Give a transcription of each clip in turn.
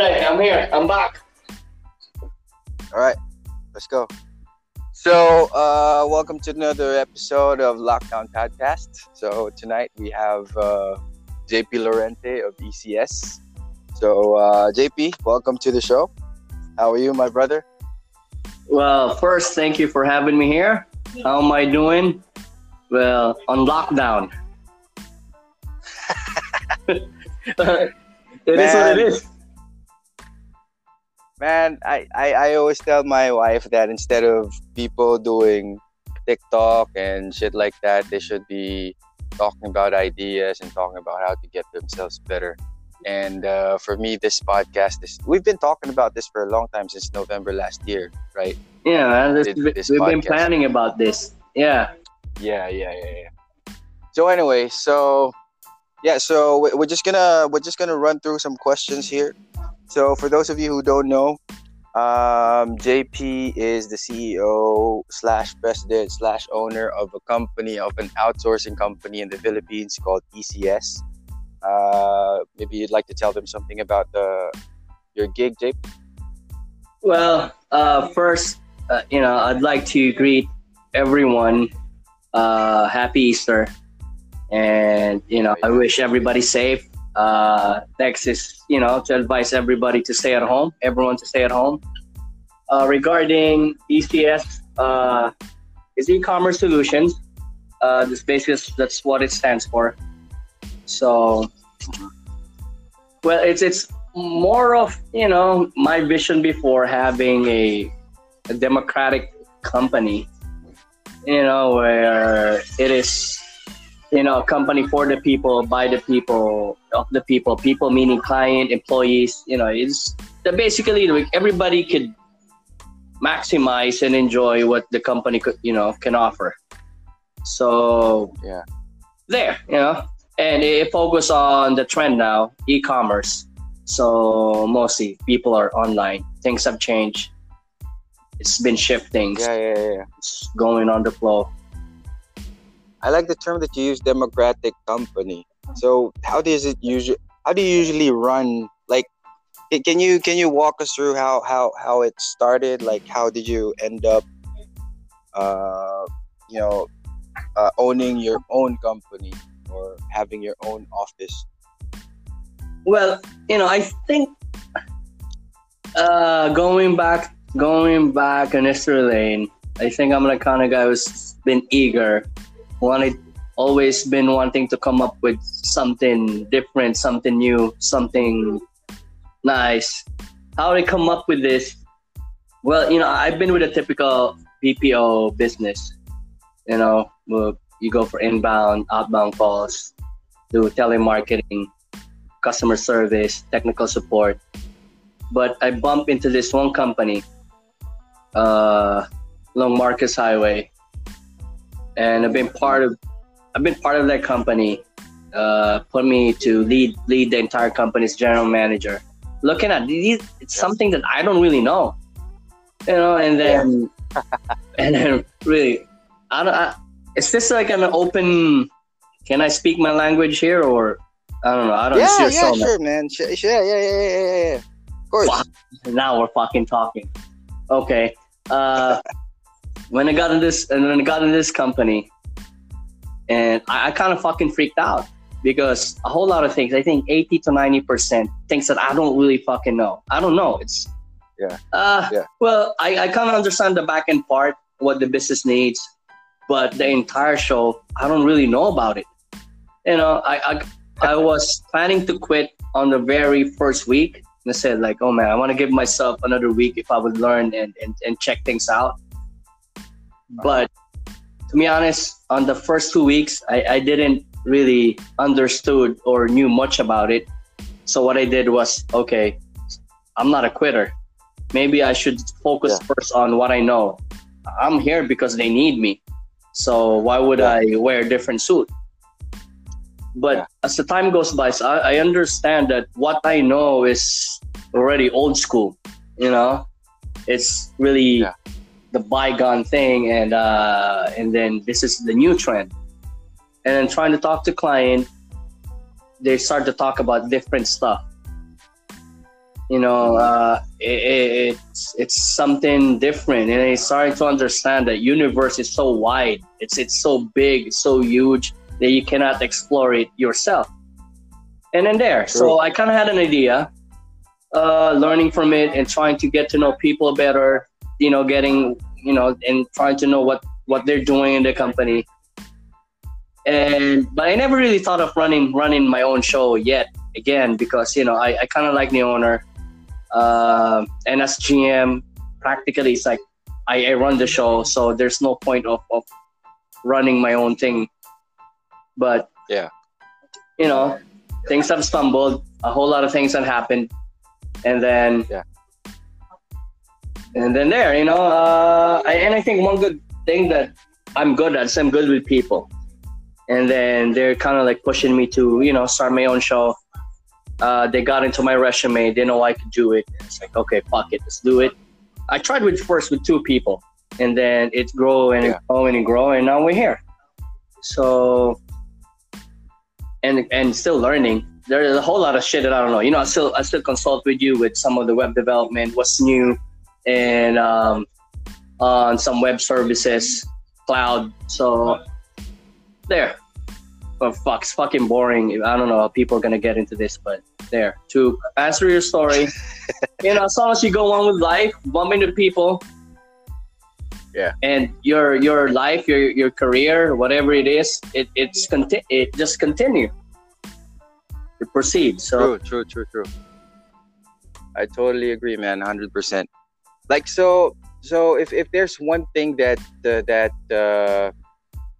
Okay, I'm here. I'm back. All right, let's go. So, uh, welcome to another episode of Lockdown Podcast. So tonight we have uh, JP Laurente of ECS. So, uh, JP, welcome to the show. How are you, my brother? Well, first, thank you for having me here. How am I doing? Well, on lockdown. it is what it is. Man, I, I, I always tell my wife that instead of people doing TikTok and shit like that, they should be talking about ideas and talking about how to get themselves better. And uh, for me, this podcast is we've been talking about this for a long time since November last year, right? Yeah, man, this, this we've podcast. been planning about this. Yeah. Yeah, yeah, yeah, yeah. So anyway, so yeah, so we're just gonna we're just gonna run through some questions here so, for those of you who don't know, um, JP is the CEO slash president slash owner of a company of an outsourcing company in the Philippines called ECS. Uh, maybe you'd like to tell them something about the your gig, JP. Well, uh, first, uh, you know, I'd like to greet everyone uh, happy Easter, and you know, I wish everybody safe uh, next is, you know, to advise everybody to stay at home, everyone to stay at home. Uh, regarding ECS, uh, is e-commerce solutions. Uh, this basically that's what it stands for. So, well, it's it's more of you know my vision before having a, a democratic company, you know, where it is you know, a company for the people, by the people, of the people. People meaning client, employees. You know, it's that basically everybody could maximize and enjoy what the company could, you know, can offer. So yeah, there, you know, and it focus on the trend now, e-commerce. So mostly people are online. Things have changed. It's been shifting. Yeah, yeah, yeah. It's going on the flow. I like the term that you use, democratic company. So how does it usually? How do you usually run? Like, can you can you walk us through how how how it started? Like, how did you end up, uh, you know, uh, owning your own company or having your own office? Well, you know, I think uh, going back going back in history Lane, I think I'm the kind of guy who's been eager wanted always been wanting to come up with something different, something new, something nice. How did I come up with this? Well, you know, I've been with a typical BPO business. You know, you go for inbound, outbound calls, do telemarketing, customer service, technical support. But I bump into this one company, uh, Marcos Highway, and I've been part of I've been part of that company. Uh, put me to lead lead the entire company's general manager. Looking at these, it's something that I don't really know, you know. And then yeah. and then really, I don't. I, is this like an open? Can I speak my language here, or I don't know. I don't. Yeah, yeah, sure, man. Sure, yeah, yeah, yeah, yeah, yeah. Of course. Fuck. Now we're fucking talking. Okay. Uh, when I got in this and when I got in this company, and I, I kind of fucking freaked out because a whole lot of things. I think eighty to ninety percent things that I don't really fucking know. I don't know. It's yeah. Uh, yeah. Well, I, I kind of understand the back end part, what the business needs, but the entire show, I don't really know about it. You know, I I, I was planning to quit on the very first week. And I said like, oh man, I want to give myself another week if I would learn and, and, and check things out. But to be honest, on the first two weeks, I, I didn't really understood or knew much about it. So what I did was, okay, I'm not a quitter. Maybe I should focus yeah. first on what I know. I'm here because they need me. So why would Yeah. I wear a different suit? But Yeah. as the time goes by, so I, I understand that what I know is already old school. You know, it's really. The bygone thing, and uh, and then this is the new trend. And then trying to talk to client, they start to talk about different stuff. You know, uh, it, it's it's something different, and they starting to understand that universe is so wide. It's it's so big, so huge that you cannot explore it yourself. And then there, so I kind of had an idea, uh, learning from it and trying to get to know people better. You know, getting you know, and trying to know what what they're doing in the company. And but I never really thought of running running my own show yet. Again, because you know, I, I kind of like the owner, uh, and as GM, practically it's like I, I run the show, so there's no point of, of running my own thing. But Yeah. you know, things have stumbled. A whole lot of things have happened, and then Yeah. And then there, you know, uh, I, and I think one good thing that I'm good at is I'm good with people, and then they're kind of like pushing me to you know start my own show. Uh, they got into my resume. They know I could do it. It's like okay, fuck it, let's do it. I tried with first with two people, and then it's growing and Yeah. growing and growing. And now we're here. So, and and still learning. There's a whole lot of shit that I don't know. You know, I still I still consult with you with some of the web development, what's new, and um, on some web services, cloud. So there. But fuck, it's fucking boring. I don't know how people are gonna get into this, but there. To answer your story, you know, as long as you go on with life, bump into people. Yeah. And your your life, your your career, whatever it is, it it's conti- it just continue. It proceeds. So True, true, true, true. I totally agree, man. Hundred percent. Like so, so if, if there's one thing that uh, that uh,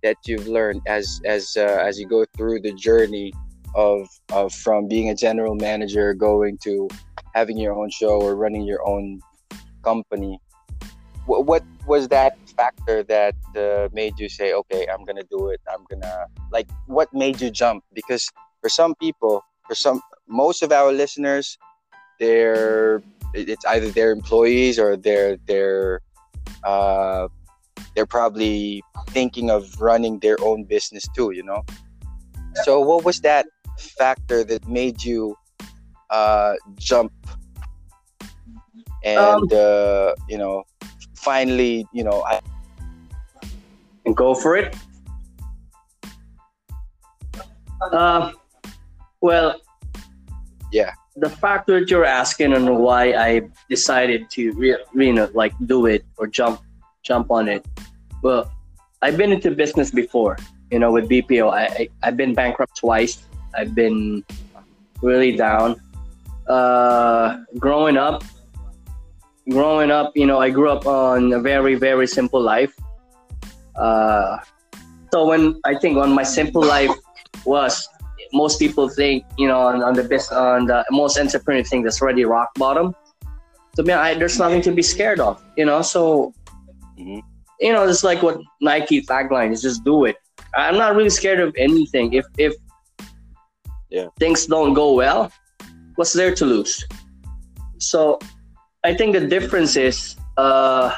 that you've learned as as uh, as you go through the journey of of from being a general manager going to having your own show or running your own company, what, what was that factor that uh, made you say, okay, I'm gonna do it. I'm gonna like what made you jump? Because for some people, for some most of our listeners, they're it's either their employees or they're they're uh, they're probably thinking of running their own business too. You know. So what was that factor that made you uh, jump and uh, you know finally you know I, and go for it. Uh, well, Yeah. The fact that you're asking and why I decided to, re- you know, like do it or jump, jump on it. Well, I've been into business before. You know, with BPO, I, I I've been bankrupt twice. I've been really down. Uh, growing up, growing up, you know, I grew up on a very very simple life. Uh, so when I think on my simple life was most people think you know on, on the best on the most entrepreneur thing that's already rock bottom. To me, I, there's nothing to be scared of. You know, so Mhm. you know it's like what Nike tagline is: just do it. I'm not really scared of anything. If if Yeah. things don't go well, what's there to lose? So I think the difference is uh,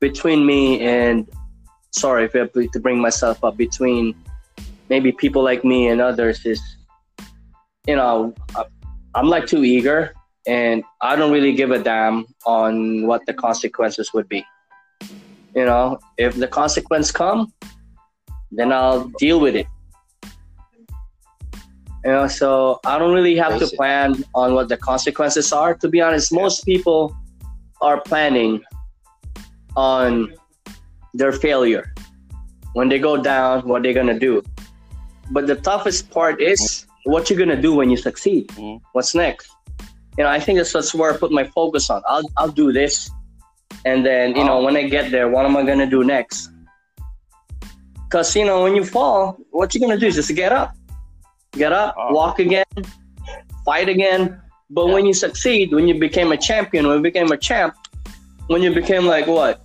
between me and sorry if I have to bring myself up between maybe people like me and others is you know I'm like too eager and I don't really give a damn on what the consequences would be. You know, if the consequence come, then I'll deal with it. You know, so I don't really have to plan on what the consequences are. To be honest, most people are planning on their failure. When they go down, what they're gonna do. But the toughest part is what you're gonna do when you succeed. Mhm. What's next? You know, I think that's, that's where I put my focus on. I'll I'll do this, and then you know when I get there, what am I gonna do next? Because you know when you fall, what you're gonna do is just get up, get up, Oh. walk again, fight again. But when you succeed, when you became a champion, when you became a champ, when you became like what?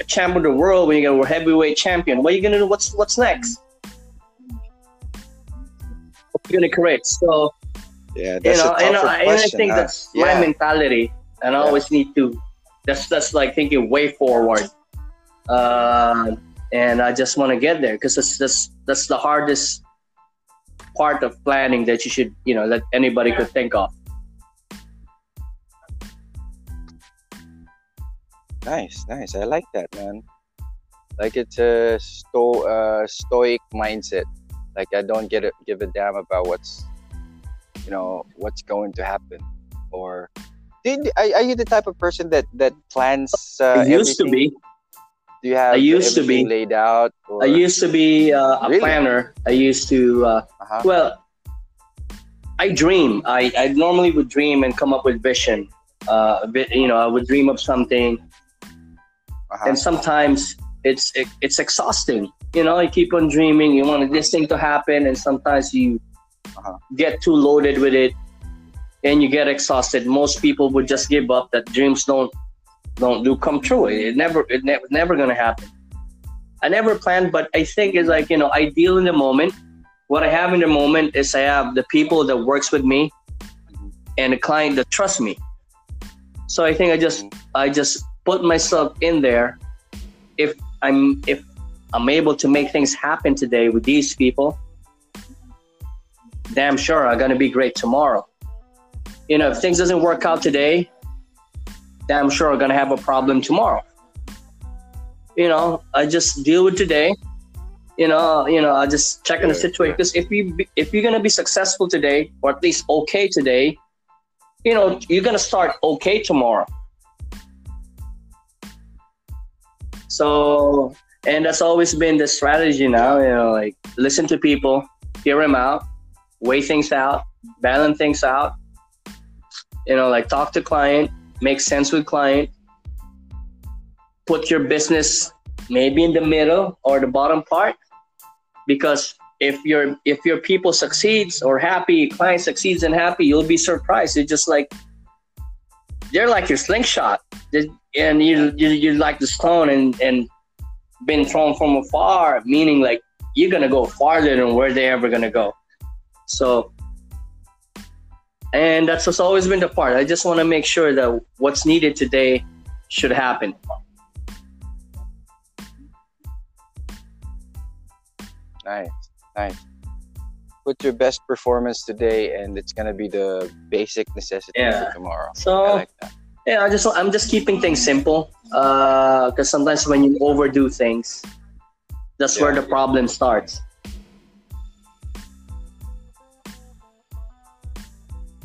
a champ of the world, when you get a heavyweight champion, what are you gonna do? What's what's next? What gonna create? So Yeah, you that's know, a tougher I, and I think huh? that's yeah. my mentality, and I Yeah. always need to. That's that's like thinking way forward, uh, and I just want to get there because that's that's that's the hardest part of planning that you should you know that anybody could think of. Nice, nice. I like that, man. Like it's a sto- uh, stoic mindset. Like I don't get a, give a damn about what's, you know, what's going to happen. Or, did are, are you the type of person that that plans? Uh, I used to be. Do you have I used to everything be. laid out? Or, I used to be uh, a Really? planner. I used to. Uh, Uh-huh. Well, I dream. I, I normally would dream and come up with vision. Uh, you know, I would dream of something, uh-huh. and sometimes it's it, it's exhausting. You know, you keep on dreaming. You want this thing to happen, and sometimes you Uh-huh. get too loaded with it, and you get exhausted. Most people would just give up. That dreams don't don't do come true. It never it ne- never gonna happen. I never planned, but I think it's like you know, ideal in the moment. What I have in the moment is I have the people that works with me, and the client that trust me. So I think I just I just put myself in there. If I'm if I'm able to make things happen today with these people, damn sure I'm gonna be great tomorrow. You know, if things doesn't work out today, damn sure I'm gonna have a problem tomorrow. You know, I just deal with today. You know, you know, I just check on the situation because if you if you're gonna be successful today, or at least okay today, you know, you're gonna start okay tomorrow. So, and that's always been the strategy now. You know, like listen to people, hear them out, weigh things out, balance things out. You know, like talk to client, make sense with client, put your business maybe in the middle or the bottom part, because if your if your people succeeds or happy, client succeeds and happy, you'll be surprised. It's just like they're like your slingshot, They- and you you you like the stone and and been thrown from afar, meaning like you're gonna go farther than where they're ever gonna go. So, and that's what's always been the part. I just want to make sure that what's needed today should happen. Nice, nice. Put your best performance today, and it's gonna be the basic necessity Yeah. for tomorrow. So I like that. Yeah, I just I'm just keeping things simple. Because sometimes when you overdo things, that's where Yeah. the problem starts.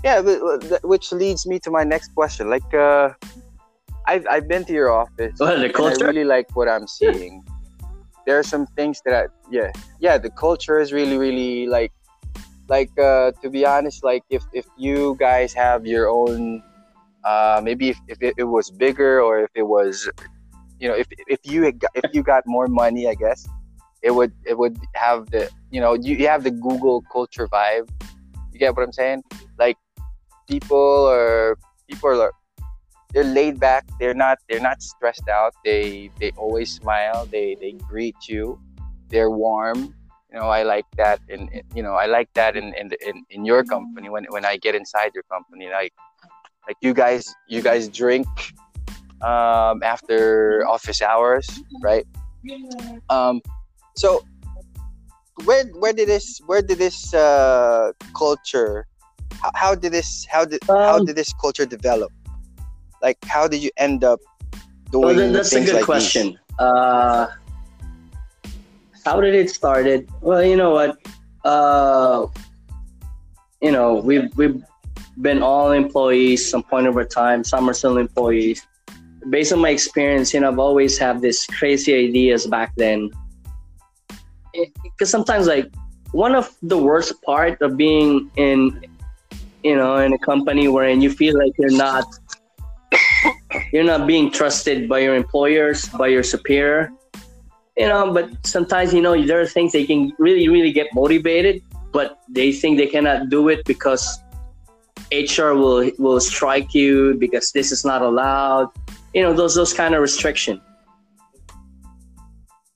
Yeah, uh, which leads me to my next question. Like, uh, I've I've been to your office. Well, the and I really like what I'm seeing. there are some things that I, yeah, yeah, the culture is really, really like, like uh, to be honest, like if if you guys have your own, uh, maybe if, if it, was bigger or if it was, you know, if if you got, if you got more money, I guess it would it would have the you know you, you have the Google culture vibe. You get what I'm saying? Like people are people are they're laid back. They're not they're not stressed out. They they always smile. They they greet you. They're warm. You know i like that in- you know i like that in in, in, in your company when when i get inside your company. Like like you guys you guys drink um after office hours right um so where where did this where did this uh culture how, how did this how did how Um, did this culture develop like how did you end up doing Well, that's a things good like question. Uh, how did it started? Well, you know what? Uh, you know, we've we've been all employees some point over time. Some are still employees. Based on my experience, you know, I've always had this crazy ideas back then. Eh, because sometimes, like, one of the worst part of being in, you know, in a company wherein you feel like you're not you're not being trusted by your employers, by your superior. You know, but sometimes you know there are things they can really, really get motivated, but they think they cannot do it because HR will will strike you because this is not allowed. You know, those those kind of restriction.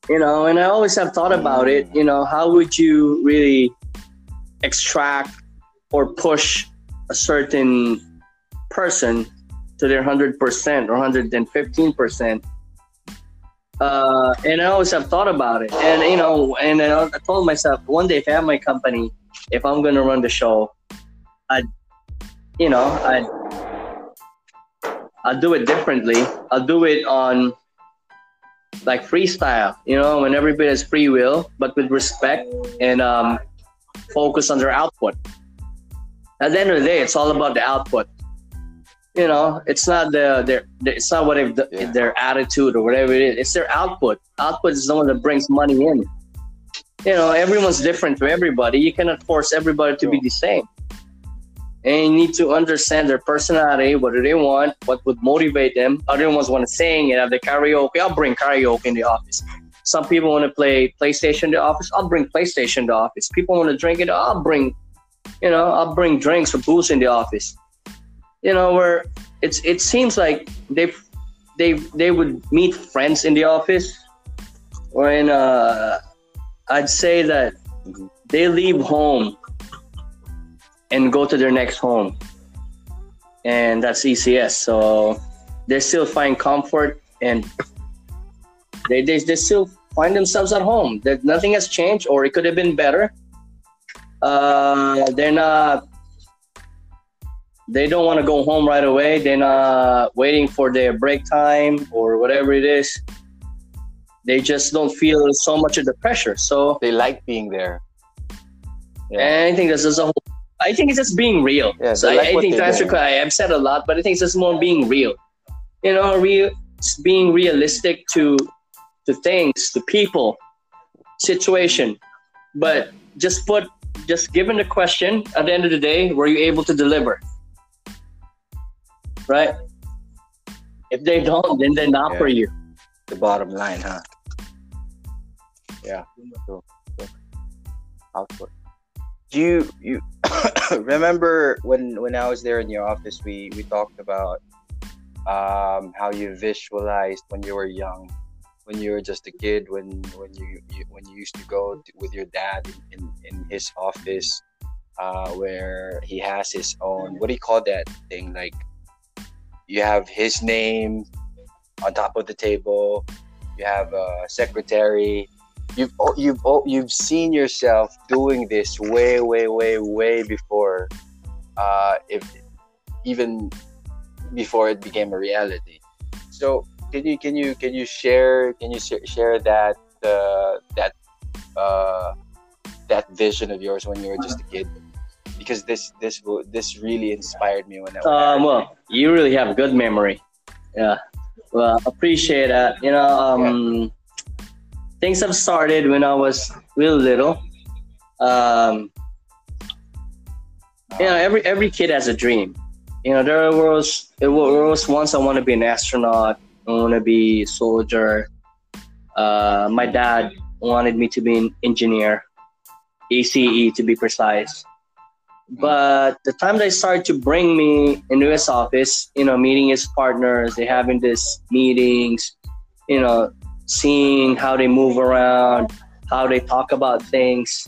You know, and I always have thought about it. You know, how would you really extract or push a certain person to their hundred percent or hundred and fifteen percent? Uh, and I always have thought about it, and you know, and I told myself one day if I have my company, if I'm gonna run the show, I'd, you know, I'd, I'll do it differently. I'll do it on like freestyle, you know, when everybody has free will, but with respect and um, focus on their output. At the end of the day, it's all about the output you know, it's not the their, it's not whatever the, yeah. their attitude or whatever it is. It's their output. Output is the one that brings money in. You know, everyone's different to everybody. You cannot force everybody to be the same. And need to understand their personality, what do they want, what would motivate them. Other ones want to sing and have the karaoke. I'll bring karaoke in the office. Some people want to play PlayStation in the office. I'll bring PlayStation in the office. People want to drink it. I'll bring, you know, I'll bring drinks or booze in the office you know, where it's it seems like they they they would meet friends in the office, or in uh, I'd say that they leave home and go to their next home, and that's ECS. So they still find comfort and they they, they still find themselves at home. That nothing has changed, or it could have been better. Uh, they're not they don't want to go home right away. They're not waiting for their break time or whatever it is. They just don't feel so much of the pressure. So they like being there. Yeah. And I think this is a whole. I think it's just being real. Yeah, so like I, I think transfer. I have said a lot, but I think it's just more being real. You know, real, being realistic to to things, to people, situation. But just put, just given the question at the end of the day, were you able to deliver? right? If they don't, then they're not yeah. for you. The bottom line, huh? Yeah. Output. Do you you remember when when I was there in your office? We we talked about um, how you visualized when you were young, when you were just a kid, when when you, you when you used to go to, with your dad in, in, in his office, uh, where he has his own what do you call that thing like you have his name on top of the table. You have a secretary. You've you've you've seen yourself doing this way, way, way, way before, uh, if even before it became a reality. So can you can you can you share can you share that uh, that uh, that vision of yours when you were just a kid? because this this this really inspired me when I. Um, well, you really have a good memory. Yeah. Well, appreciate that. You know, um, yeah. Things have started when I was real little. Um, you know, every every kid has a dream. You know, there was it was once I want to be an astronaut. I want to be a soldier. Uh, my dad wanted me to be an engineer, ACE to be precise. But the time they started to bring me into his office, you know, meeting his partners, they having these meetings, you know, seeing how they move around, how they talk about things.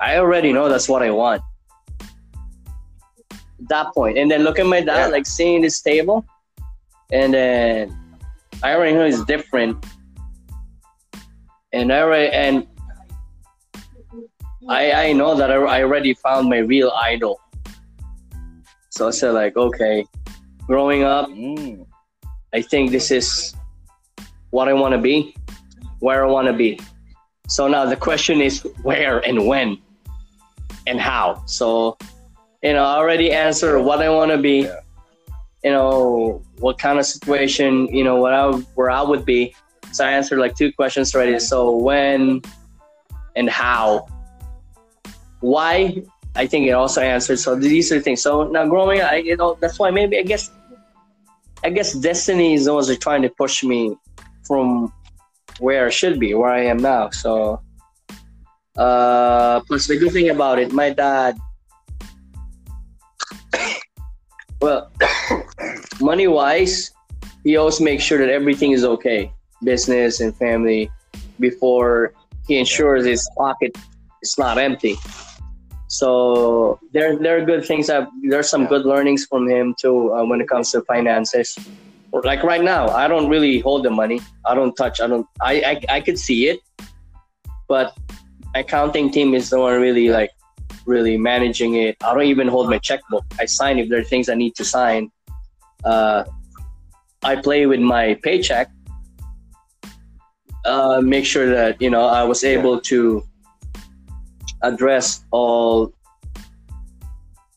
I already know that's what I want. That point. And then look at my dad, yeah. like seeing this table. And then I already know he's different. And I already and I, I know that I, I already found my real idol. So I said like, okay, growing up, mm. I think this is what I want to be, where I want to be. So now the question is where and when and how. So, you know, I already answered what I want to be, yeah. you know, what kind of situation, you know, what I, where I would be. So I answered like two questions already. So when and how why I think it also answered. So these are things. So now growing up, I, you know, that's why maybe I guess, I guess destiny is always trying to push me from where I should be, where I am now. So, uh, plus the good thing about it, my dad, well, money wise, he always makes sure that everything is okay, business and family. before he ensures his pocket is not empty. So there, there are good things. There are some good learnings from him too uh, when it comes to finances. Like right now, I don't really hold the money. I don't touch. I don't. I I, I could see it, but accounting team is the one really like really managing it. I don't even hold my checkbook. I sign if there are things I need to sign. Uh, I play with my paycheck. Uh, make sure that you know I was able to address all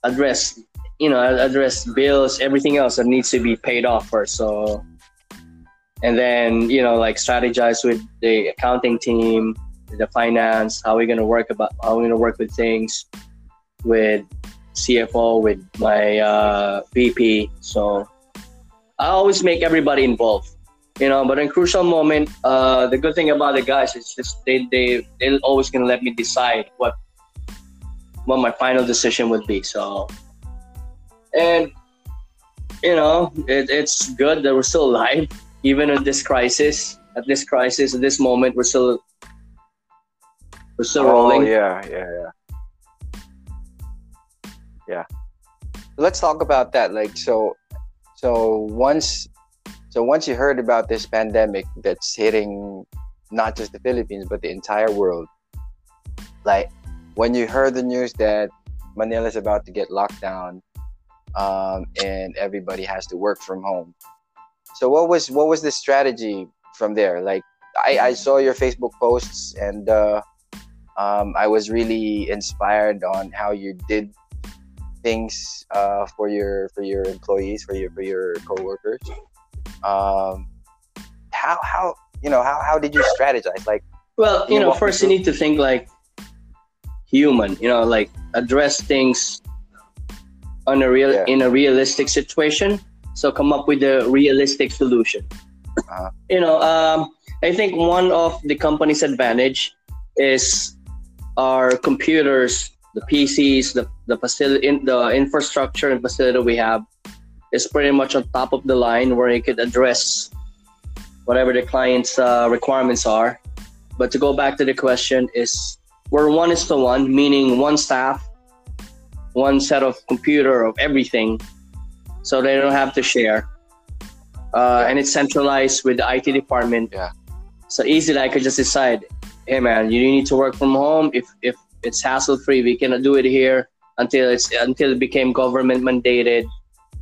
address you know address bills everything else that needs to be paid off first. So and then you know like strategize with the accounting team the finance how we're we going to work about how we're we going to work with things with cfo with my uh, vp so i always make everybody involved you know but in crucial moment uh, the good thing about the guys is just they they they're always gonna let me decide what what my final decision would be. So and you know it, it's good that we're still alive even in this crisis. At this crisis at this moment we're still we're still oh, rolling. yeah yeah yeah. Yeah. Let's talk about that like so so once so once you heard about this pandemic that's hitting not just the Philippines but the entire world, like when you heard the news that Manila is about to get locked down, um, and everybody has to work from home. So what was what was the strategy from there? Like I, I saw your Facebook posts and uh, um, I was really inspired on how you did things uh, for your for your employees for your for your coworkers um, how how you know how how did you strategize? Like, well, you, know, first you need to think like human. You know, like address things on a real yeah. in a realistic situation. So come up with a realistic solution. Uh-huh. You know, um, I think one of the company's advantage is our computers, the PCs, the the facility, the infrastructure and facility we have is pretty much on top of the line where you could address whatever the client's uh, requirements are. But to go back to the question is we're one is to one, meaning one staff, one set of computer of everything, so they don't have to share. Uh, and it's centralized with the IT department. Yeah. So easily I could just decide, hey man, you need to work from home. If if it's hassle free, we cannot do it here until it's until it became government mandated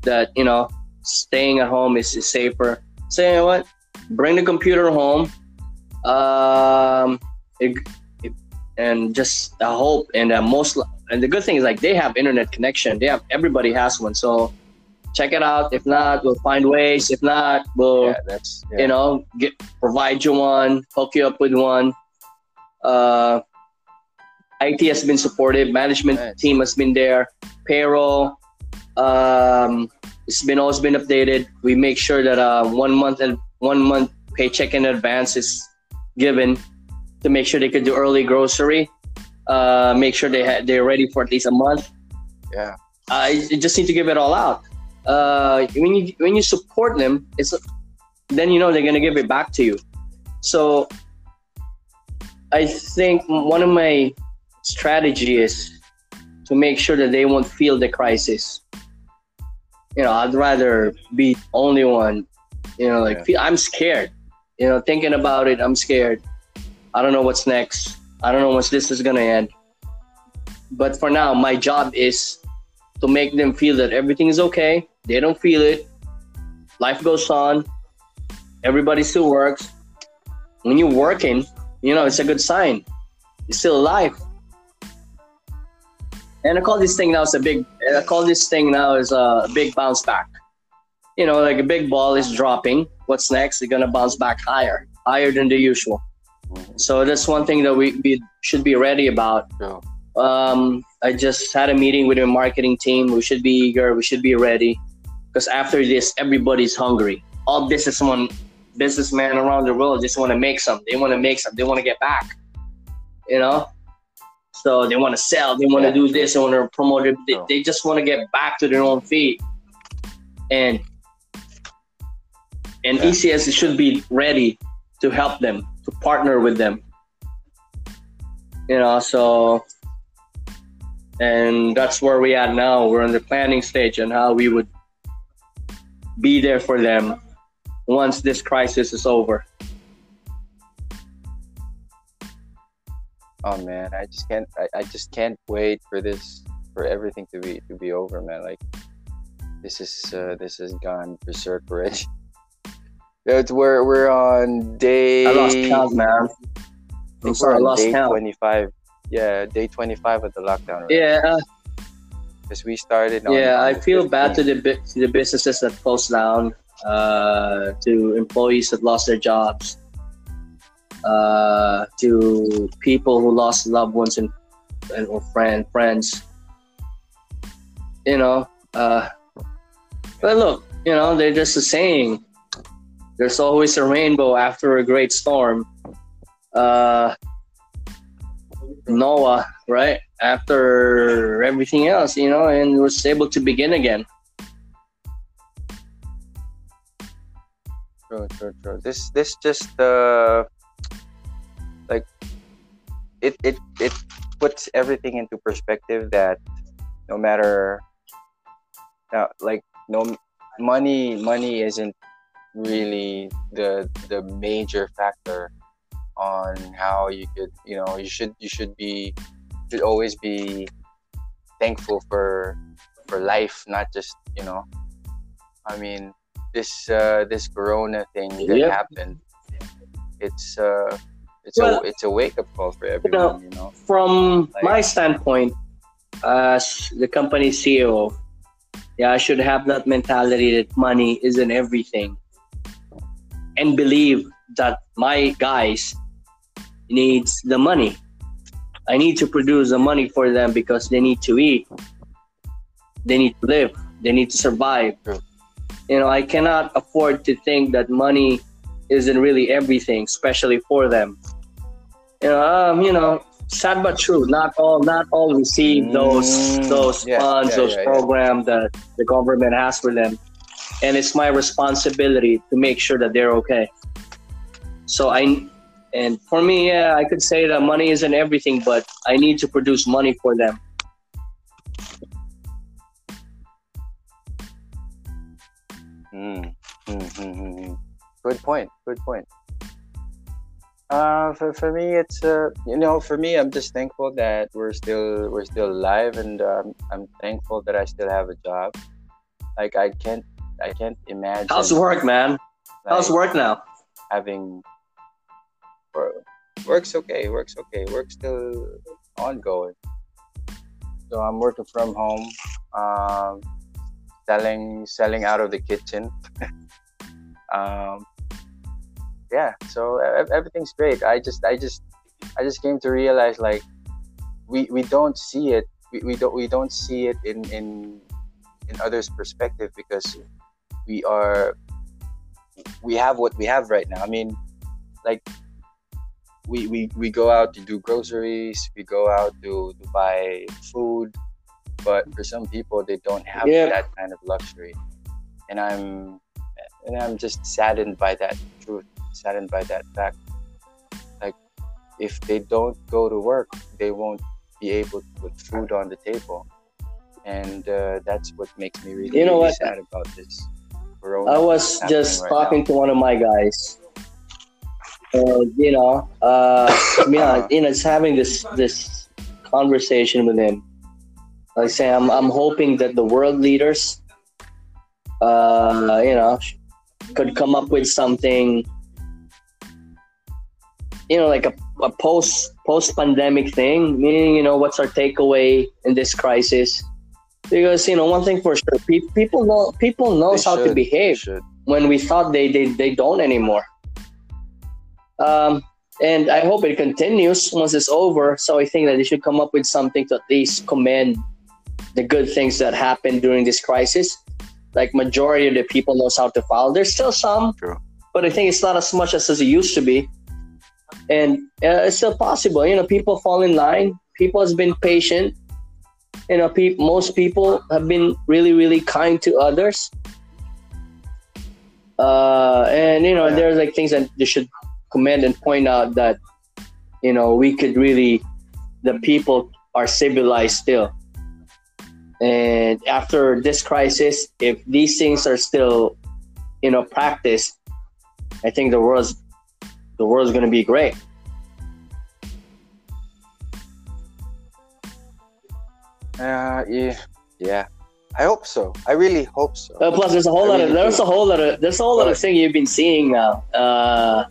that you know staying at home is, is safer. So you know what? Bring the computer home, um, it, it, and just I hope and uh, most and the good thing is like they have internet connection. They have everybody has one. So check it out. If not, we'll find ways. If not, we'll yeah, yeah. you know get provide you one, hook you up with one. Uh, IT has been supportive. Management nice. team has been there. Payroll, um, it's been always been updated. We make sure that uh, one month and one month paycheck in advance is given to make sure they could do early grocery. Uh, make sure they ha- they're ready for at least a month. Yeah, uh, you just need to give it all out. Uh, when you when you support them, it's then you know they're gonna give it back to you. So I think one of my strategy is to make sure that they won't feel the crisis you know, I'd rather be only one. You know, like yeah. I'm scared. You know, thinking about it, I'm scared. I don't know what's next. I don't know when this is gonna end. But for now, my job is to make them feel that everything is okay. They don't feel it. Life goes on. Everybody still works. When you're working, you know, it's a good sign. You're still alive. And I call this thing now is a big. I call this thing now is a big bounce back. You know, like a big ball is dropping. What's next? They're gonna bounce back higher, higher than the usual. So that's one thing that we, we should be ready about. Yeah. Um, I just had a meeting with the marketing team. We should be eager. We should be ready because after this, everybody's hungry. All businessmen, businessmen around the world just want to make some. They want to make some. They want to get back. You know, so they want to sell, they want to yeah. do this, they want to promote it. They, they just want to get back to their own feet. And and yeah. ECS should be ready to help them, to partner with them. You know, so and that's where we at now. We're in the planning stage and how we would be there for them once this crisis is over. Oh man, I just can't. I, I just can't wait for this for everything to be to be over, man. Like this is uh, this has gone berserk already. It's we're we're on day. I lost count, man. I'm sorry, I lost day count. Twenty five. Yeah, day twenty five of the lockdown. Right? Yeah. Because we started. yeah, I feel 15th. bad to the to the businesses that closed down, uh, to employees that lost their jobs, uh, to people who lost loved ones and and or friend friends. You know, uh, but look, you know, they're just a saying. There's always a rainbow after a great storm. Uh, Noah, right? After everything else, you know, and was able to begin again. True, true, true. This, this just uh, like it, it, it puts everything into perspective. That no matter, now, like no money money isn't really the the major factor on how you could you know you should you should be should always be thankful for for life not just you know i mean this uh this corona thing that yep. happened it's uh it's well, a it's a wake up call for everyone you know, you know? from like, my standpoint as the company ceo yeah, I should have that mentality that money isn't everything. And believe that my guys needs the money. I need to produce the money for them because they need to eat. They need to live. They need to survive. You know, I cannot afford to think that money isn't really everything, especially for them. You know, um, you know, sad but true. Not all not all receive those mm, those yeah, funds, yeah, those yeah, programs that the government has for them, and it's my responsibility to make sure that they're okay. So I, and for me, yeah, I could say that money isn't everything, but I need to produce money for them. Mm, mm, mm, Good point. Good point. Uh, for, for me, it's uh, you know, for me, I'm just thankful that we're still we're still alive, and um, I'm thankful that I still have a job. Like I can't I can't imagine. How's work, man? Like, How's work now? Having work's okay. Work's okay. Work's still ongoing. So I'm working from home, um, selling selling out of the kitchen. um, yeah so everything's great i just i just i just came to realize like we we don't see it we, we don't we don't see it in in in others perspective because we are we have what we have right now i mean like we we, we go out to do groceries we go out to, to buy food but for some people they don't have yeah. that kind of luxury and i'm and i'm just saddened by that truth saddened by that fact. Like, if they don't go to work, they won't be able to put food on the table, and uh, that's what makes me really, you know really what? sad about this. I was just right talking now. to one of my guys, and you know, uh, yeah, you know, just having this this conversation with him. Like I say, I'm I'm hoping that the world leaders, uh, you know, could come up with something you know like a, a post post pandemic thing meaning you know what's our takeaway in this crisis because you know one thing for sure pe- people know people knows they how should, to behave when we thought they, they they don't anymore um and i hope it continues once it's over so i think that they should come up with something to at least commend the good things that happened during this crisis like majority of the people knows how to file there's still some True. but i think it's not as much as, as it used to be and uh, it's still possible. You know, people fall in line. People has been patient. You know, pe- most people have been really, really kind to others. Uh, and you know, yeah. there's like things that they should commend and point out that you know we could really the people are civilized still and after this crisis if these things are still you know practiced i think the world's the world's going to be great Uh, yeah, yeah. I hope so. I really hope so. Uh, plus, there's a whole I lot of really there's do. a whole lot of there's a whole lot of thing you've been seeing now. Uh,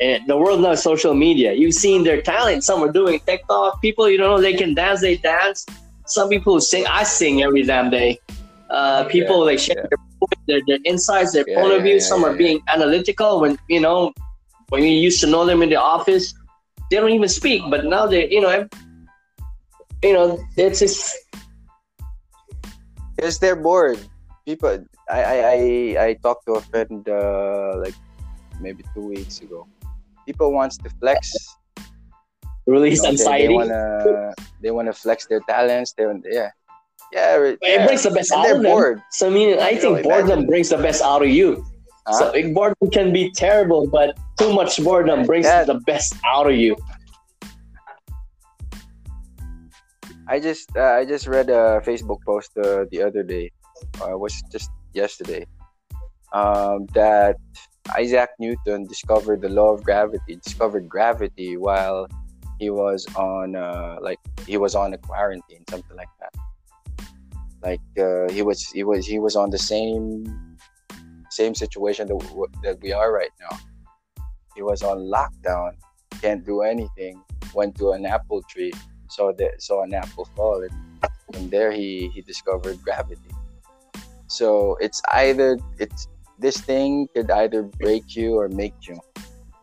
and the world knows social media. You've seen their talent. Some are doing TikTok. People, you know, they can dance. They dance. Some people sing. I sing every damn day. Uh, people Yeah, like share yeah. their, their their insights, their Yeah, point of view. Some are being analytical. When you know, when you used to know them in the office, they don't even speak. But now they, you know, you know, it's just Because they're bored. People, I, I, I, I talked to a friend uh, like maybe two weeks ago. People wants to flex. release you know, they- anxiety. They, wanna, they wanna flex their talents. They want, yeah, yeah. It yeah. brings the best And out they're of them. bored. So I mean, I You think know, boredom brings the best out of you. Huh? So boredom can be terrible, but too much boredom brings Yeah. the best out of you. I just uh, I just read a Facebook post uh, the other day. Uh, was just yesterday. Um, that Isaac Newton discovered the law of gravity. Discovered gravity while he was on uh, like he was on a quarantine, something like that. Like uh, he was he was he was on the same same situation that that we are right now. He was on lockdown, can't do anything. Went to an apple tree, saw the saw an apple fall, and from there he he discovered gravity. So it's either it's this thing could either break you or make you.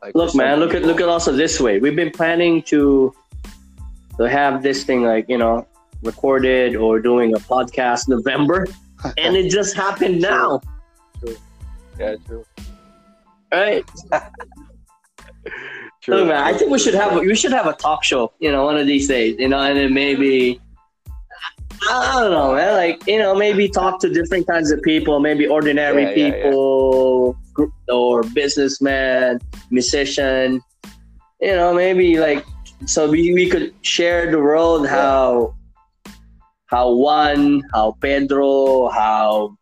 Like Look, man, look at look at also this way. We've been planning to to have this thing like you know recorded or doing a podcast November, and it just happened now, True. Yeah, true. right? True. Look, man, I think we should have we should have a talk show. You know, one of these days. You know, and then maybe I don't know, man. Like you know, maybe talk to different kinds of people. Maybe ordinary Yeah, yeah, yeah. people, gr- or businessman, musician. You know, maybe like so we, we could share the world Yeah. how how Juan, how Pedro, how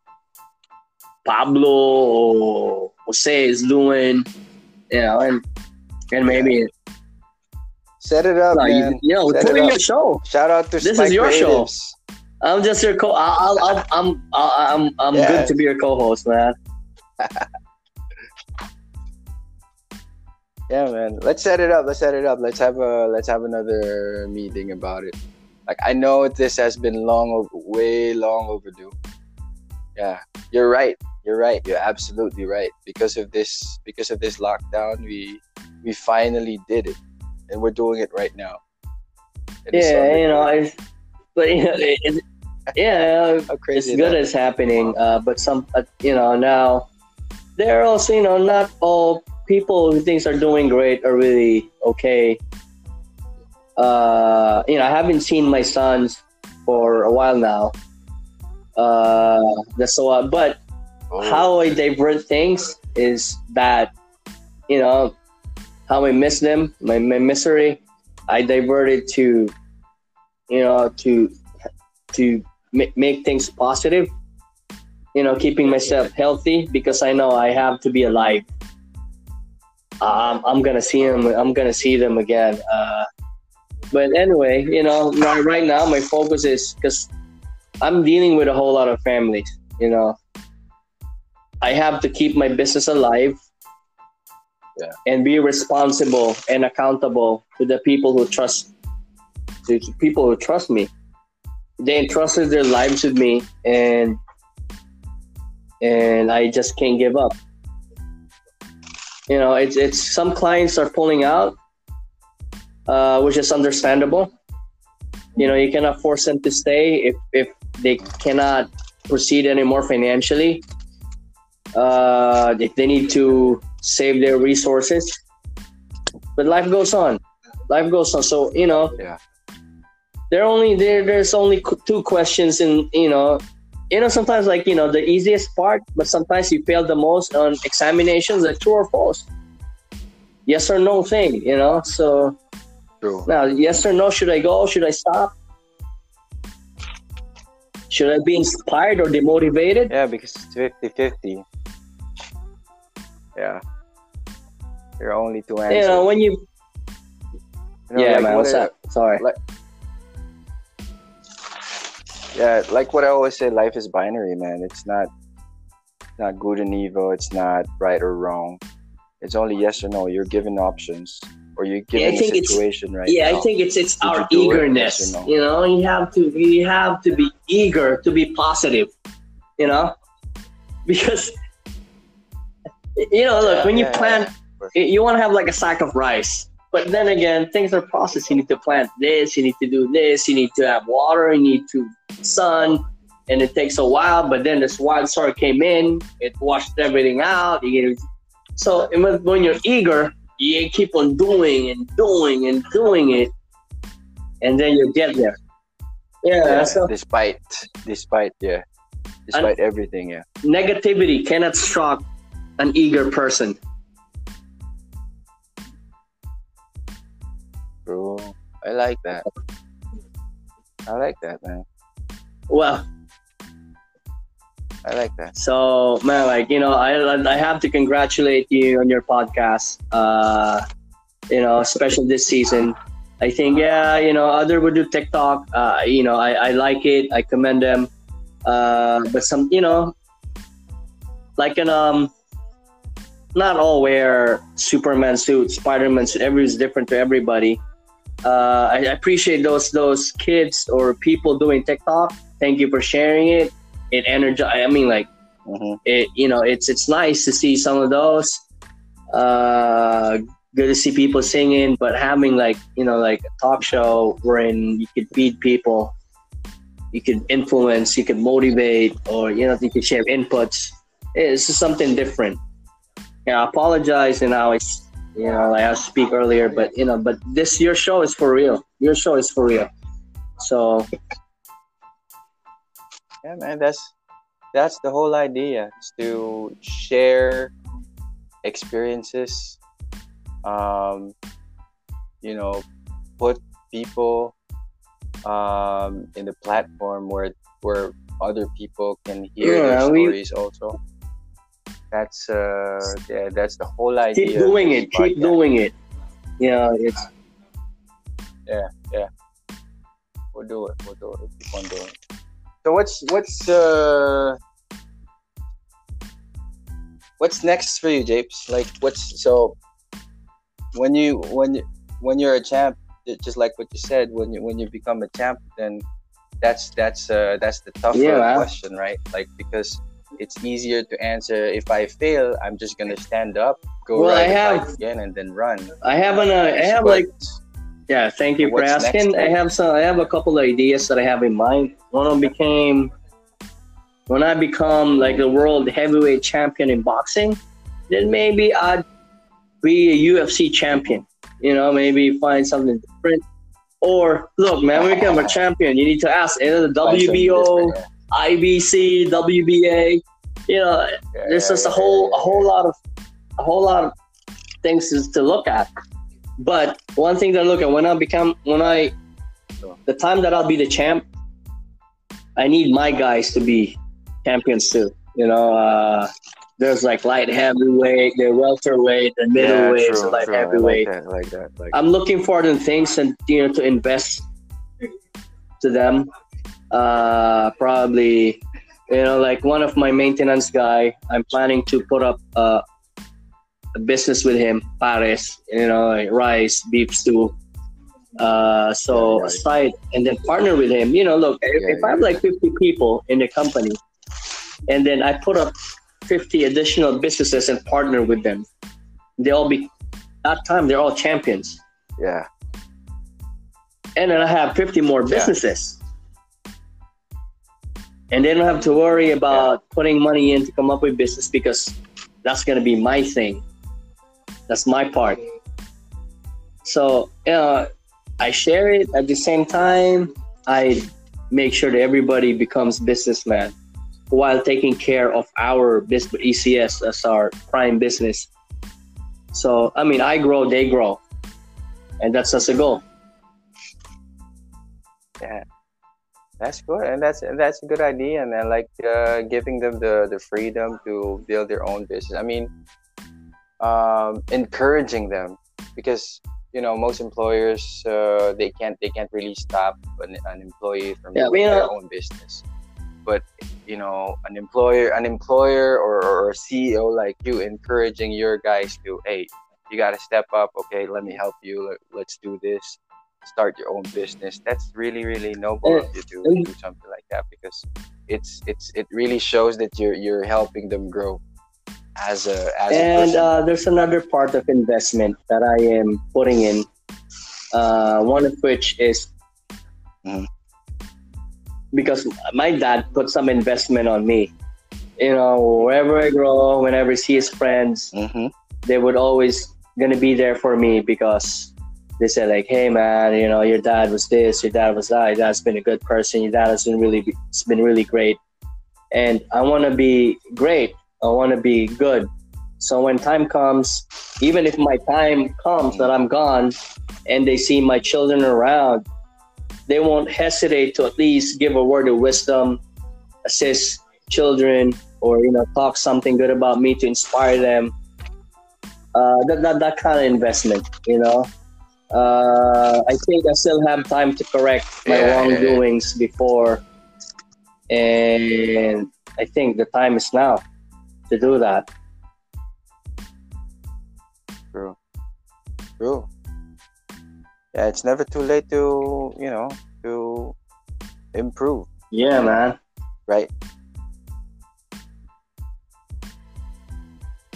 Pablo or Jose is doing. You know, and and maybe Set it up, you, man. you know, Set it putting your show. Shout out to This Spike is your show. I'm just your co. I'll, I'll, I'm, I'm, I'm Yeah. good to be your co-host, man. Yeah, man. Let's set it up. Let's set it up. Let's have a let's have another meeting about it. Like I know this has been long, way long overdue. Yeah, you're right. You're right. You're absolutely right. Because of this, because of this lockdown, we we finally did it, and we're doing it right now. So Yeah, you know, it's, but you know, it, it, yeah, how it's good as happening. Uh, but some, uh, you know, now they're also, you know, not all people who things are doing great are really okay. Uh, you know, I haven't seen my sons for a while now. Uh, that's so, uh, but Oh, how I divert things is that, you know, how I miss them, my, my misery, I diverted to, you know, to to ma- make things positive. You know, keeping myself healthy because I know I have to be alive. Um, I'm gonna see them. I'm gonna see them again. Uh, but anyway, you know, right now my focus is because I'm dealing with a whole lot of families. You know, I have to keep my business alive. And be responsible and accountable to the people who trust to, to people who trust me. They entrusted their lives with me and and I just can't give up. You know, it's it's some clients are pulling out, uh, which is understandable. You know, you cannot force them to stay if if they cannot proceed anymore financially. Uh, if they need to save their resources, but life goes on. Life goes on. So you know, Yeah. There only there there's only two questions and you know, you know sometimes like you know the easiest part, but sometimes you fail the most on examinations like true or false. yes or no thing, you know. So True. now, yes or no, should I go? Should I stop? Should I be inspired or demotivated? Yeah, because it's 50 50. Yeah. There are only two answers. You know, when you You know, yeah, like man, what's up? Sorry. Yeah, like what I always say, life is binary, man. It's not it's not good and evil, it's not right or wrong. It's only yes or no. You're given options. Or you're Yeah, I given think situation right yeah, now. I think it's it's Did our you do it? eagerness. Yes no? You know, you have to you have to be eager to be positive. You know, because you know, look Yeah, when you yeah, yeah. You want to have like a sack of rice. But then again, things are processed. You need to plant this. You need to do this. You need to have water. You need to sun, and it takes a while. But then this wildstorm came in. It washed everything out. So when- when you're eager, you keep on doing and doing and doing it, and then you get there. Yeah. Yeah, So despite despite yeah. Despite everything, yeah. negativity cannot shock an eager person. Bro. I like that. I like that, man. Well, I like that. So man, like you know, I I have to congratulate you on your podcast. Uh, you know, especially this season. I think yeah, you know, other would do TikTok. Uh, you know, I, I like it. I commend them. Uh, but some, you know, like an um, not all wear Superman suit, Spider-Man suit. Everybody's different to everybody. Uh, I, I appreciate those those kids or people doing TikTok. Thank you for sharing it. It energize. I mean, like hmm it you know it's it's nice to see some of those uh good to see people singing but having like you know like a talk show wherein you could feed people you could influence you could motivate or you know you could share inputs it's just something different yeah i apologize and i was you know like i speak earlier but you know but this your show is for real your show is for real so Yeah, man, that's that's the whole idea is to share experiences. Um, you know, put people um in the platform where where other people can hear Yeah, their we- stories also. That's uh yeah, that's the whole idea. keep doing it keep podcast. doing it yeah it's yeah, yeah. We'll do it. We'll do it. Keep on doing it. So what's what's uh what's next for you, Japes? Like what's so when you when you when you're a champ, just like what you said, when you when you become a champ, then that's that's uh that's the tougher Yeah, question, right? Like because it's easier to answer if I fail, I'm just gonna stand up, go Well, ride I have- again, and then run. I have an uh, I have But- like yeah. Thank you for asking. I have some. I have a couple of ideas that I have in mind. When I became, when I become like the world heavyweight champion in boxing, then maybe I'd be a UFC champion. You know, maybe find something different. Or look, man, when you become a champion, you need to ask either the WBO. IBC, WBA. You know, Yeah, there's just a whole a whole lot of a whole lot of things to, to look at but one thing that I look at when i become when i the time that i'll be the champ i need my guys to be champions too you know uh there's like light heavyweight the welterweight the middleweight true, light true. Heavyweight Like that, like that. Like I'm looking for them things and you know to invest to them. Uh, probably, you know, like one of my maintenance guy. I'm planning to put up uh, a business with him, Paris. You know, like rice, beef stew. Uh, so Yeah, yeah. aside and then partner with him. You know, look, if, Yeah, I have yeah. like 50 people in the company, and then I put up 50 additional businesses and partner with them, they all be that time they're all champions yeah, and then I have 50 more Yeah. businesses. And they don't have to worry about putting money in to come up with business because that's going to be my thing. That's my part. So, know, I share it at the same time. I make sure that everybody becomes businessman while taking care of our business ECS as our prime business. So I mean, I grow, they grow, and that's just a goal. Yeah, that's good, and that's and that's a good idea, man. Like uh, giving them the the freedom to build their own business. I mean, um, encouraging them because you know most employers uh, they can't they can't really stop an, an employee from Yeah, doing their own business but you know an employer an employer or, or a ceo like you encouraging your guys to hey you got to step up okay let me help you Let, let's do this start your own business that's really really noble of you to do something like that because it's it's it really shows that you're you're helping them grow as a as and person. uh, there's another part of investment that I am putting in. Uh, one of which is Mhm. because my dad put some investment on me. You know, wherever I grow, whenever I see his friends, Mhm. they would always gonna be there for me because they said like, "Hey man, you know, your dad was this, your dad was that. Your dad's been a good person. Your dad has been really, it's been really great." And I want to be great. I want to be good. So when time comes, even if my time comes that I'm gone, and they see my children around, they won't hesitate to at least give a word of wisdom, assist children, or you know, talk something good about me to inspire them uh, that, that that kind of investment, you know. Uh, I think I still have time to correct my Yeah, yeah, yeah. wrongdoings before, and I think the time is now to do that. True. True. Yeah, it's never too late to, you know, to improve, Yeah, man. right?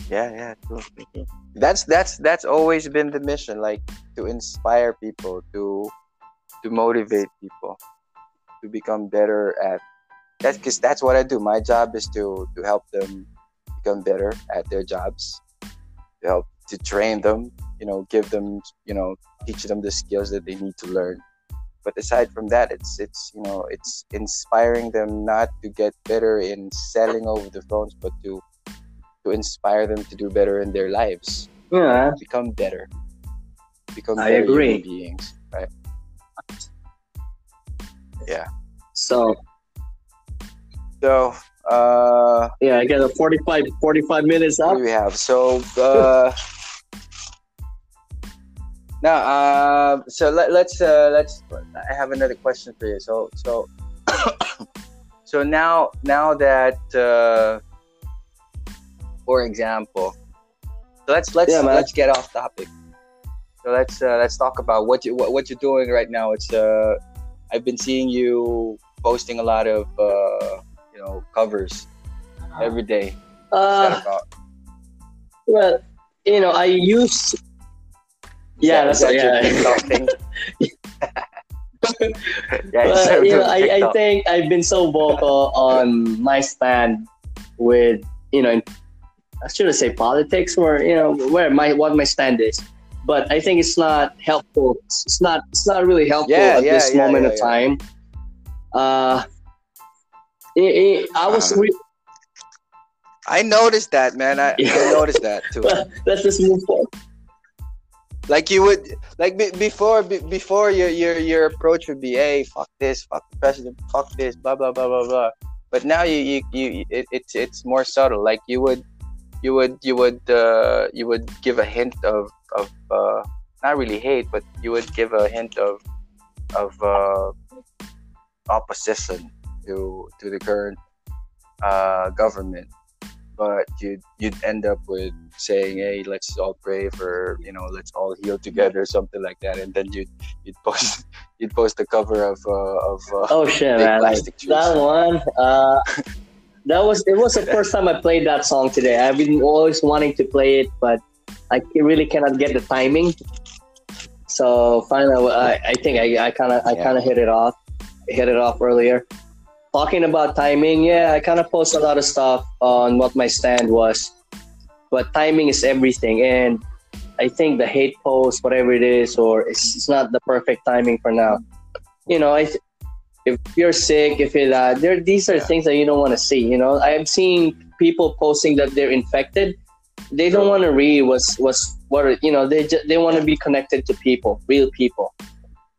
Yeah, yeah, true. That's that's that's always been the mission, like to inspire people, to to motivate people to become better at that's because that's what I do. My job is to to help them become better at their jobs, to help to train them, you know, give them, you know, teach them the skills that they need to learn. But aside from that, it's it's you know, it's inspiring them not to get better in selling over the phones, but to to inspire them to do better in their lives, Yeah, become better, become I agree. human beings, right? Yeah. So So, uh, yeah, I got a 45, 45 minutes up. we have? So, uh, now, uh, so let, let's uh, let's. I have another question for you. So, so, so now, now that, uh, for example, so let's let's Yeah, let's get off topic. So let's uh, let's talk about what you what, what you're doing right now. It's uh, I've been seeing you posting a lot of uh, you know covers every day. Uh, well, you know, I use. Yeah, that's that yeah. Yeah, it's you know, I, I think I've been so vocal on my stand with, you know, I shouldn't say politics or, you know, where my what my stand is. But I think it's not helpful. It's not it's not really helpful Yeah, at yeah, this yeah, moment of time. Uh, I- I I was Uh-huh. re- I noticed that, man. I, I noticed that too. well, let's just move forward. Like you would, like be, before, be, before your your your approach would be, hey, fuck this, fuck the president, fuck this, blah blah blah blah blah. But now you you, you it, it's it's more subtle. Like you would, you would you would uh, you would give a hint of of uh, not really hate, but you would give a hint of of uh, opposition to to the current uh, government. But you'd you'd end up with saying, "Hey, let's all pray for you know, let's all heal together," something like that, and then you'd you'd post you'd post the cover of uh, of uh, Oh shit, man! Like, that one. That was it. Was the first time I played that song today. I've been always wanting to play it, but I really cannot get the timing. So finally, I, I think I kind of I kind of hit it off, hit it off earlier. Talking about timing, yeah, I kind of post a lot of stuff on what my stand was, but timing is everything, and I think the hate post, whatever it is, or it's, it's not the perfect timing for now. You know, I if you're sick, if you're that, there these are things that you don't want to see. You know, I'm seeing people posting that they're infected, they don't want to read what's what's what are- you know they ju- they want to be connected to people, real people.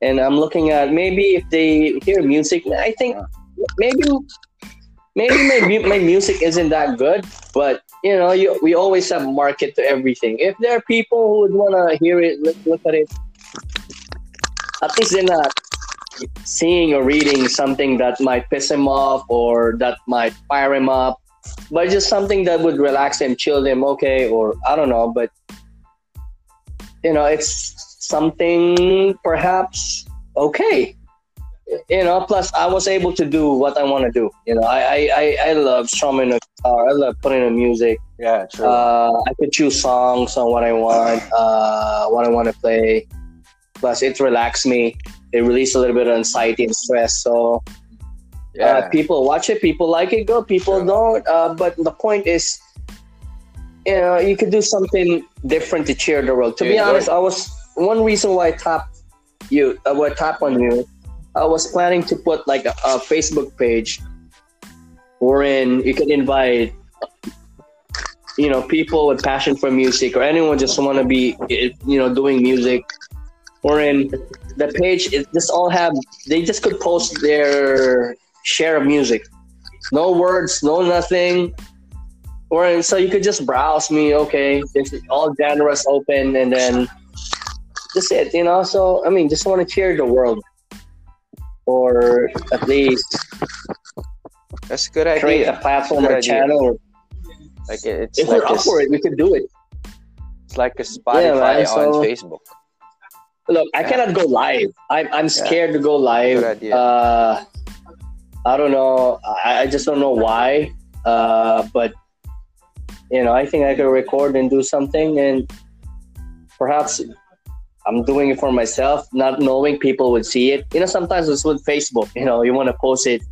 And I'm looking at maybe if they hear music, I think maybe maybe my my music isn't that good, but you know, you, we always have market to everything. If there are people who would want to hear it, look, look at it, at least they're not seeing or reading something that might piss him off or that might fire him up, but just something that would relax him, chill him, okay, or I don't know, but you know, it's something perhaps okay. You know, plus I was able to do what I want to do. You know, I I, I, love strumming a guitar. I love putting in music. Yeah, true. Uh, I could choose songs on what I want, uh, what I want to play. Plus, it relaxes me. It releases a little bit of anxiety and stress. So, yeah. uh, people watch it. People like it. Go. People Sure. don't. Uh, but the point is, you know, you could do something different to cheer the world. To There be honest, I was one reason why I tapped you. Uh, I tap on you. I was planning to put like a, a Facebook page, wherein you could invite you know people with passion for music or anyone just want to be you know doing music or in the page it just all have they just could post their share of music no words no nothing or in, so you could just browse me okay it's all genres open and then just it you know so i mean just want to cheer the world or at least That's a good create a idea. platform or idea. channel or Like it's if like we're up for it we could do it it's like a Spotify man, so- on Facebook. Look, I cannot go live. I'm I'm scared to go live. Uh, I don't know. I, I just don't know why. Uh, but you know, I think I could record and do something, and perhaps I'm doing it for myself, not knowing people would see it. You know, sometimes it's with Facebook. You know, you want to post it,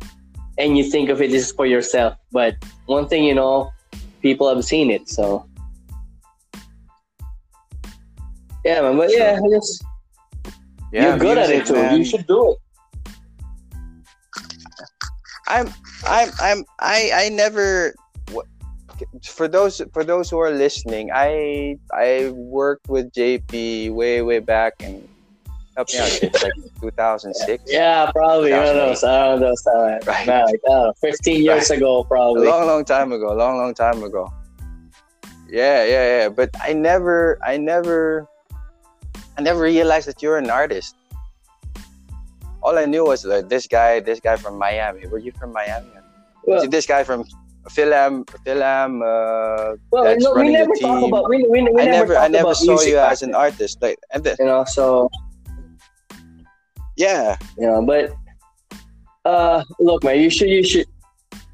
and you think of it this is for yourself. But one thing you know, people have seen it. So yeah, man. But yeah, I just Yeah, you're good at it too. man. You should do it. I'm I'm I'm I I never for those for those who are listening, I I worked with JP way way back and help me out, it's like 2006. Yeah, probably. I don't know. So I don't know. So, uh, Right. man, like, I 15 years ago, probably. A probably. long long time ago, long long time ago. Yeah, yeah, yeah, but I never I never I never realized that you're an artist. All I knew was like this guy, this guy from Miami. Were you from Miami? Well, See, this guy from Philam, Philam, uh, well that's no, we running the never talk team. about. We, we, we I never, never, I never about saw you as an artist. Like, and then, You know, so yeah, you know, but uh, look, man, you should, you should.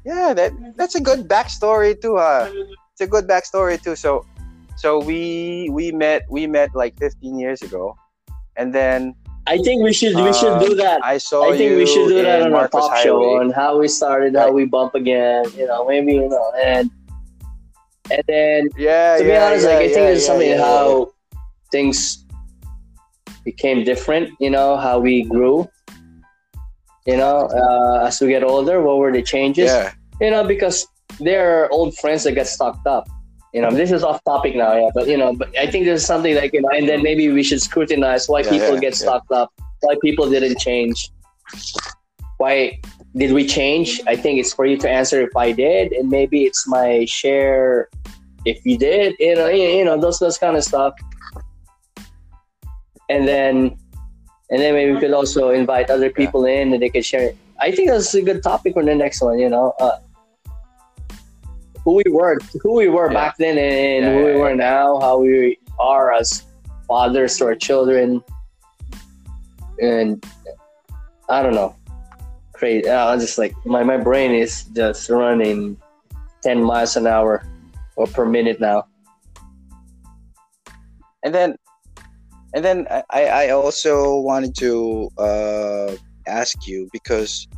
yeah, that that's a good backstory too. Huh? It's a good backstory too. So, so we we met we met like 15 years ago, and then I think we should, we should do Um, that. I saw I think you we should do that on Marcos a talk show Highway. on how we started, how we bump again. You know, maybe you know, and and then Yeah, to be yeah, honest, yeah, like I think it's something yeah, how things became different. You know how we grew. You know, uh, as we get older, what were the changes? Yeah, You know, because there are old friends that get stocked up. You know, this is off topic now, yeah. But you know, but I think there's something like you know, and then maybe we should scrutinize why Yeah, people yeah, get yeah. stocked up, why people didn't change, why did we change? I think it's for you to answer if I did, and maybe it's my share if you did. You know, you you know those those kind of stuff. And then, and then maybe we could also invite other people in, and they could share. I think that's a good topic for the next one. You know, uh, who we were, who we were Yeah. back then, and Yeah, who we were now, how we are as fathers to our children, and I don't know, crazy. Uh, I'm just like my my brain is just running ten miles an hour or per minute now. and then, and then I I also wanted to uh ask you because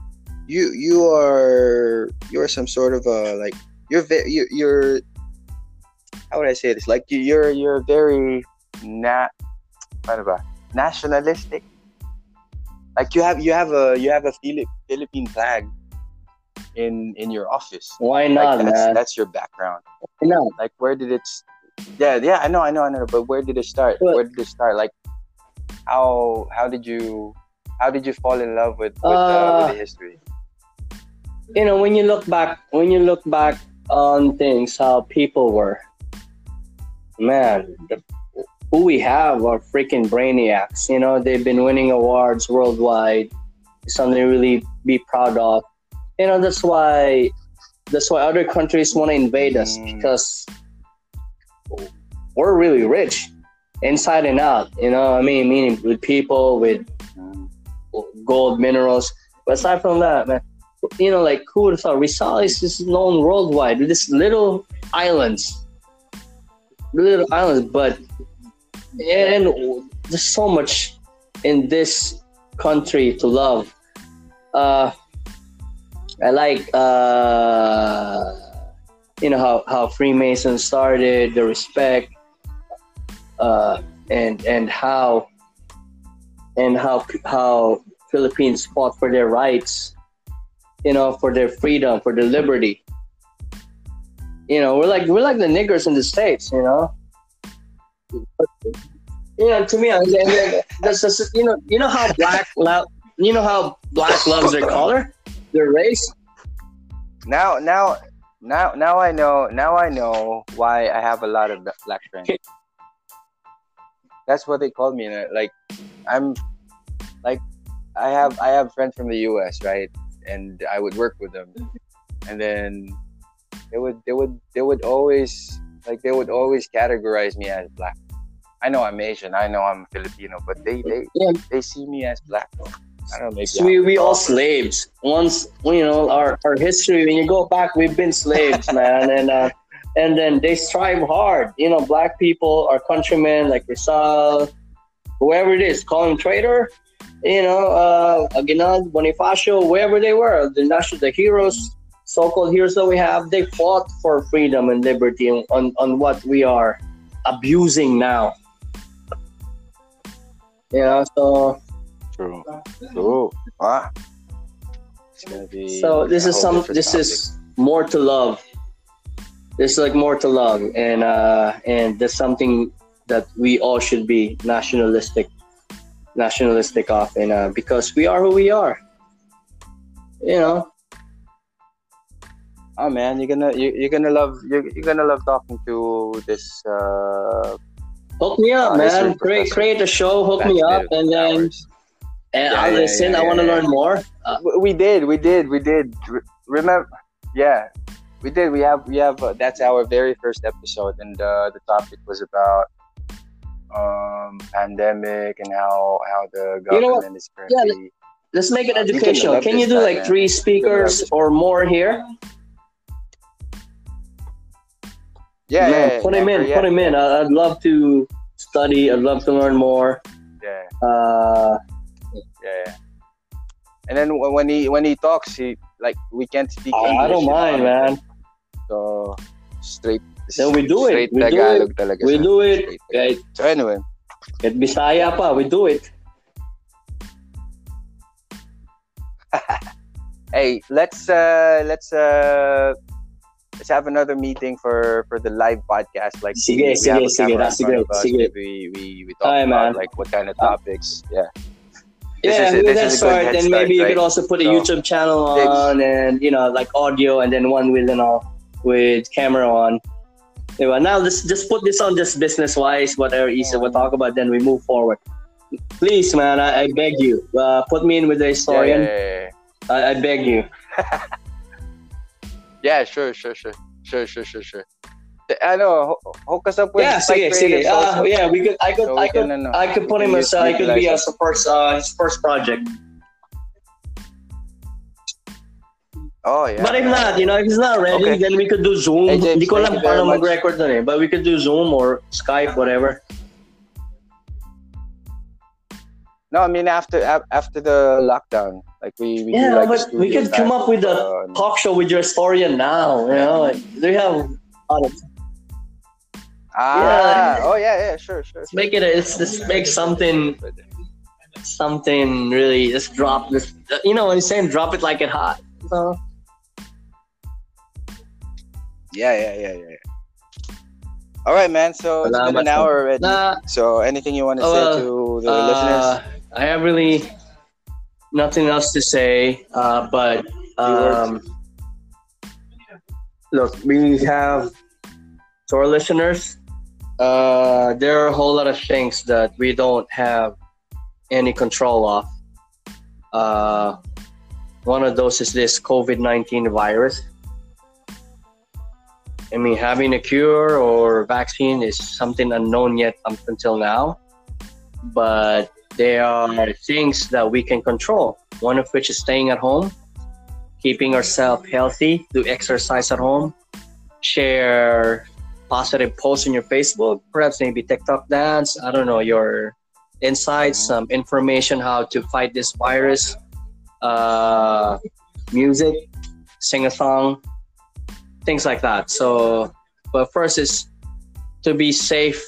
you you are you're some sort of a like you're very you're, you're how would I say this like you- you're you're very not na ano ba nationalistic like you have you have a you have a Philip, Philippine flag in in your office Why like not, that's, man? that's your background Why not? like where did it Yeah, yeah, I know, I know, I know. But where did it start? What? Where did it start? Like, how how did you how did you fall in love with with, uh, Uh, with the history? You know, when you look back, when you look back on things, how people were, man, the, who we have are freaking brainiacs. You know, they've been winning awards worldwide. Something to really be proud of. You know, that's why that's why other countries want to invade us Mm. because we're really rich inside and out. You know, I mean, meaning with people, with Mm. gold minerals. But aside from that, man, you know, like thought? Rizal is just known worldwide these little islands, little islands, but and there's so much in this country to love. Uh, I like uh, you know how how Freemasons started, the respect, uh, and and how and how how Philippines fought for their rights, you know, for their freedom, for their liberty. You know, we're like we're like the niggers in the states, you know. You know, to me, I- that's just you know, you know how black love, you know how black loves their color, their race. Now, now, now, now I know. Now I know why I have a lot of black friends. That's what they called me. Like, I'm, like, I have I have friends from the U.S. right, and I would work with them, and then they would they would they would always like they would always categorize me as black. I know I'm Asian. I know I'm Filipino, but they they Yeah. they see me as black. I don't know. Maybe So we, we all slaves. Once you know our, our history, when you go back, we've been slaves, man, and uh, and then they strive hard. You know, black people, our countrymen, like Rizal, whoever it is, call him traitor. You know, uh, Aguinaldo, Bonifacio, wherever they were, the national, the heroes, so-called heroes that we have, they fought for freedom and liberty on, on, on what we are abusing now. Yeah, so True. True. Ah. It's gonna be So this is some. This topic. is more to love. This is like more to love, and uh, and that's something that we all should be nationalistic, nationalistic of, and uh, because we are who we are. You know, Oh man, you're gonna you, you're gonna love you're, you're gonna love talking to this uh hook me up, Uh, man. Create create a show, hook me up, and then hours. and Yeah, I'll yeah, listen. yeah, I want to learn more. Uh, we did we did we did remember yeah we did we have we have uh, that's our very first episode and uh, the topic was about um pandemic and how how the You know government is currently Yeah, let's make it Uh, you can educational. Can you do like man. three You can love speakers or more here? yeah, yeah, yeah, put him in. Put him in. I- I'd love to study. I'd love to learn more. yeah Uh, yeah, yeah. And then when he when he talks, he like we can't speak. I English, don't know, mind, man. So straight. Then we do it. straight We do Tagalog talaga We siya. do it. Kahit, So anyway, kahit Bisaya pa, we do it. hey, let's uh let's uh let's have another meeting for for the live podcast. Like Sige, we, sige, sige, that's great, sige. We we we talk Aye, about man. like what kind of topics. Yeah. This yeah, this is a good start, then start, maybe you could also put a So, YouTube channel on and, you know, like audio and then one with, you know, with camera on. Anyway, now let's just put this on just business wise, whatever Isa will talk about, then we move forward. Please, man, I, I beg you, uh, put me in with the historian. yeah, yeah, yeah. I, I beg you. Yeah, sure, sure, sure, sure, sure, sure, sure. I know. ho- Hook us up with yeah, sige, sige. Uh, yeah, we could. I could. So I could. can, ano, I could put him as. Uh, he could be as a first. Uh, his first project. Oh yeah. But if not, you know, if he's not ready, Okay. then we could do Zoom. Hey, James, Hindi ko thank alam you very paano mag-record dun eh. But we could do Zoom or Skype, whatever. No, I mean after after the lockdown, like we, we do Yeah, like but we could come up with a uh, talk show with your story now. You know, like, they have. Ah, oh yeah, yeah, sure, sure. let's make it. A, let's just make something, something really. Just drop this. You know, what I'm saying, drop it like it hot. So, Yeah, yeah, yeah, yeah. All right, man. So it's been an hour already. Nah, So anything you want to Oh, say well, to the uh, listeners? I have really nothing else to say, uh, but um, look, we have to our listeners. Uh, there are a whole lot of things that we don't have any control of. Uh, one of those is this COVID nineteen virus. I mean, having a cure or vaccine is something unknown yet up until now, but there are things that we can control. One of which is staying at home, keeping ourselves healthy, do exercise at home, share positive posts on your Facebook, perhaps maybe TikTok dance. I don't know your insights, some information how to fight this virus, uh, music, sing a song, things like that. So, but first is to be safe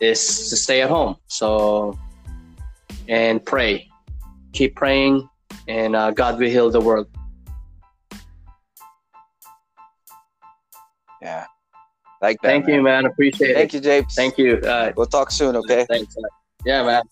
is to stay at home. So, and pray, keep praying, and uh, God will heal the world. Yeah. Like that. Thank man. you, man. Appreciate Thank it. Thank you, Japes. Thank you. Uh, We'll talk soon, okay? thanks. Yeah, man.